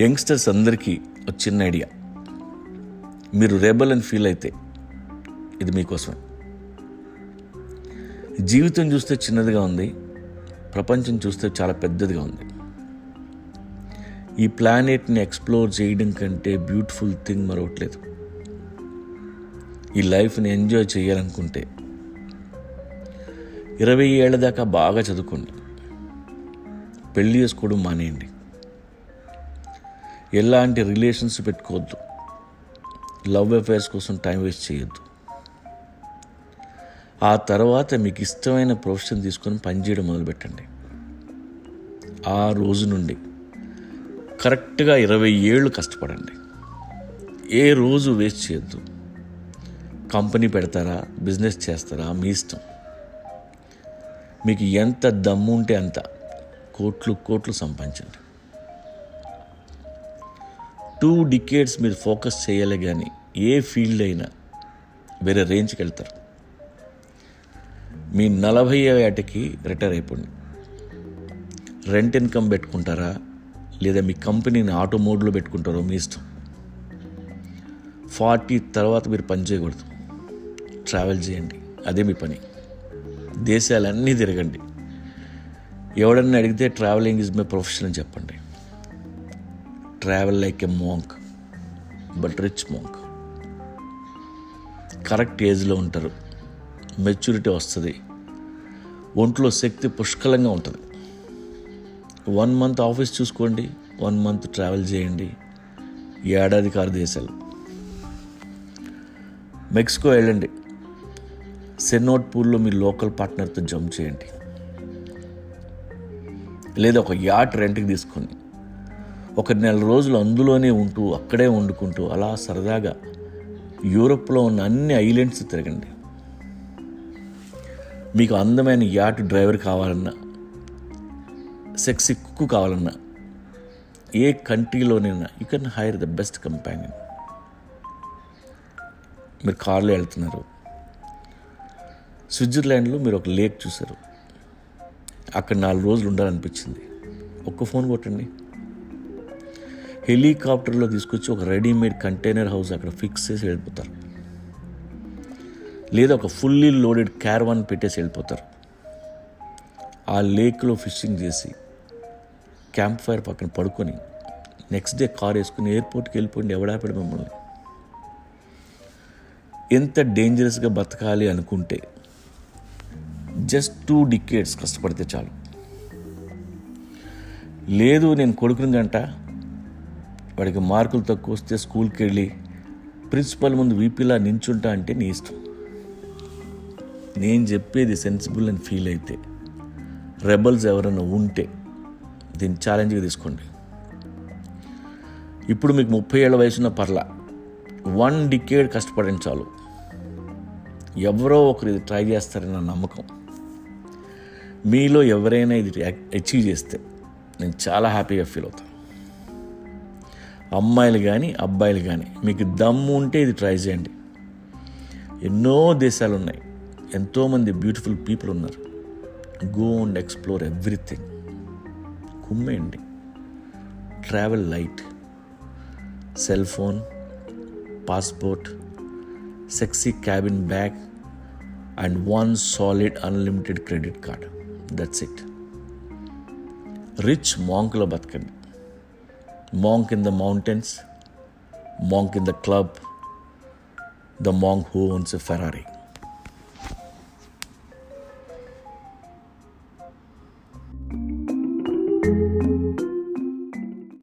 Youngsters అందరికీ ఒక చిన్న ఐడియా. మీరు రెబల్ అని ఫీల్ అయితే ఇది మీకోసమే. జీవితం చూస్తే చిన్నదిగా ఉంది ప్రపంచం చూస్తే చాలా పెద్దదిగా ఉంది. ఈ ప్లానెట్ని ఎక్స్ప్లోర్ చేయడం కంటే బ్యూటిఫుల్ థింగ్ మరొకట్లేదు. ఈ లైఫ్ని ఎంజాయ్ చేయాలనుకుంటే ఇరవై ఏళ్ళ దాకా బాగా చదువుకోండి. పెళ్ళి చేసుకోవడం మానేయండి. ఎలాంటి రిలేషన్స్ పెట్టుకోవద్దు. లవ్ అఫైర్స్ కోసం టైం వేస్ట్ చేయొద్దు. ఆ తర్వాత మీకు ఇష్టమైన ప్రొఫెషన్ తీసుకొని పనిచేయడం మొదలుపెట్టండి. ఆ రోజు నుండి కరెక్ట్గా ఇరవై ఏళ్ళు కష్టపడండి. ఏ రోజు వేస్ట్ చేయొద్దు. కంపెనీ పెడతారా బిజినెస్ చేస్తారా మీ ఇష్టం. మీకు ఎంత దమ్ము ఉంటే అంత కోట్లు కోట్లు సంపాదించండి. టూ డికేడ్స్ మీరు ఫోకస్ చేయాలి కానీ ఏ ఫీల్డ్ అయినా వేరే రేంజ్కి వెళ్తారు. మీ నలభై ఏటకి రిటైర్ అయిపోండి. రెంట్ ఇన్కమ్ పెట్టుకుంటారా? లేదా మీ కంపెనీని ఆటో మోడ్లో పెట్టుకుంటారో మీ ఇష్టం. ఫార్టీ తర్వాత మీరు పని చేయకూడదు. ట్రావెల్ చేయండి. అదే మీ పని. దేశాలన్నీ తిరగండి. ఎవడన్నా అడిగితే ట్రావెలింగ్ ఇస్ మై ప్రొఫెషన్ అని చెప్పండి. Travel like a monk but rich monk correct ఏజ్లో ఉంటారు. మెచ్యూరిటీ వస్తుంది. ఒంట్లో శక్తి పుష్కలంగా ఉంటుంది. వన్ మంత్ ఆఫీస్ చూసుకోండి వన్ మంత్ ట్రావెల్ చేయండి. ఏడాది కారు దేశాలు. మెక్సికో వెళ్ళండి. సెన్నోట్పూర్లో మీ లోకల్ పార్ట్నర్తో జంప్ చేయండి. లేదా ఒక యాట్ రెంట్కి తీసుకోండి. ఒక నెల రోజులు అందులోనే ఉంటూ అక్కడే వండుకుంటూ అలా సరదాగా యూరోప్లో ఉన్న అన్ని ఐలాండ్స్ తిరగండి. మీకు అందమైన యాట్ డ్రైవర్ కావాలన్నా సెక్సీ కుక్కు కావాలన్నా ఏ కంట్రీలోనైనా you can hire the best companion. మీరు కార్లో వెళ్తున్నారు. స్విట్జర్లాండ్లో మీరు ఒక లేక్ చూశారు. అక్కడ నాలుగు రోజులు ఉండాలనిపించింది. ఒక్క ఫోన్ కొట్టండి. హెలికాప్టర్లో తీసుకొచ్చి ఒక రెడీమేడ్ కంటైనర్ హౌస్ అక్కడ ఫిక్స్ చేసి వెళ్ళిపోతారు. లేదా ఒక ఫుల్లీ లోడెడ్ క్యారవాన్ పెట్టేసి వెళ్ళిపోతారు. ఆ లేక్లో ఫిషింగ్ చేసి క్యాంప్ ఫైర్ పక్కన పడుకొని నెక్స్ట్ డే కార్ వేసుకుని ఎయిర్పోర్ట్కి వెళ్ళిపోండి ఎవడాపెడు మిమ్మల్ని? ఎంత డేంజరస్గా బతకాలి అనుకుంటే జస్ట్ టూ డికేట్స్ కష్టపడితే చాలు. లేదు నేను కొడుకుని గంట వాడికి మార్కులు తక్కువ వస్తే స్కూల్కి వెళ్ళి ప్రిన్సిపల్ ముందు వీపీలా నించుంటా అంటే నీ ఇష్టం. నేను చెప్పేది సెన్సిబుల్ అని ఫీల్ అయితే రెబల్స్ ఎవరైనా ఉంటే దీన్ని ఛాలెంజ్గా తీసుకోండి. ఇప్పుడు మీకు ముప్పై ఏళ్ళ వయసున్న పర్ల వన్ డికేడ్ కష్టపడండి చాలు. ఎవరో ఒకరు ఇది ట్రై చేస్తారని నా నమ్మకం. మీలో ఎవరైనా ఇది అచీవ్ చేస్తే నేను చాలా హ్యాపీగా ఫీల్ అవుతాను. అమ్మాయిలు కానీ అబ్బాయిలు కానీ మీకు దమ్ము ఉంటే ఇది ట్రై చేయండి. ఎన్నో దేశాలు ఉన్నాయి ఎంతోమంది బ్యూటిఫుల్ పీపుల్ ఉన్నారు. Go and explore everything కుమ్మేయండి. Travel light cell phone passport sexy cabin bag and one solid unlimited credit card that's it rich మాంకులో బతకండి. monk in the mountains, monk in the club, the monk who owns a Ferrari.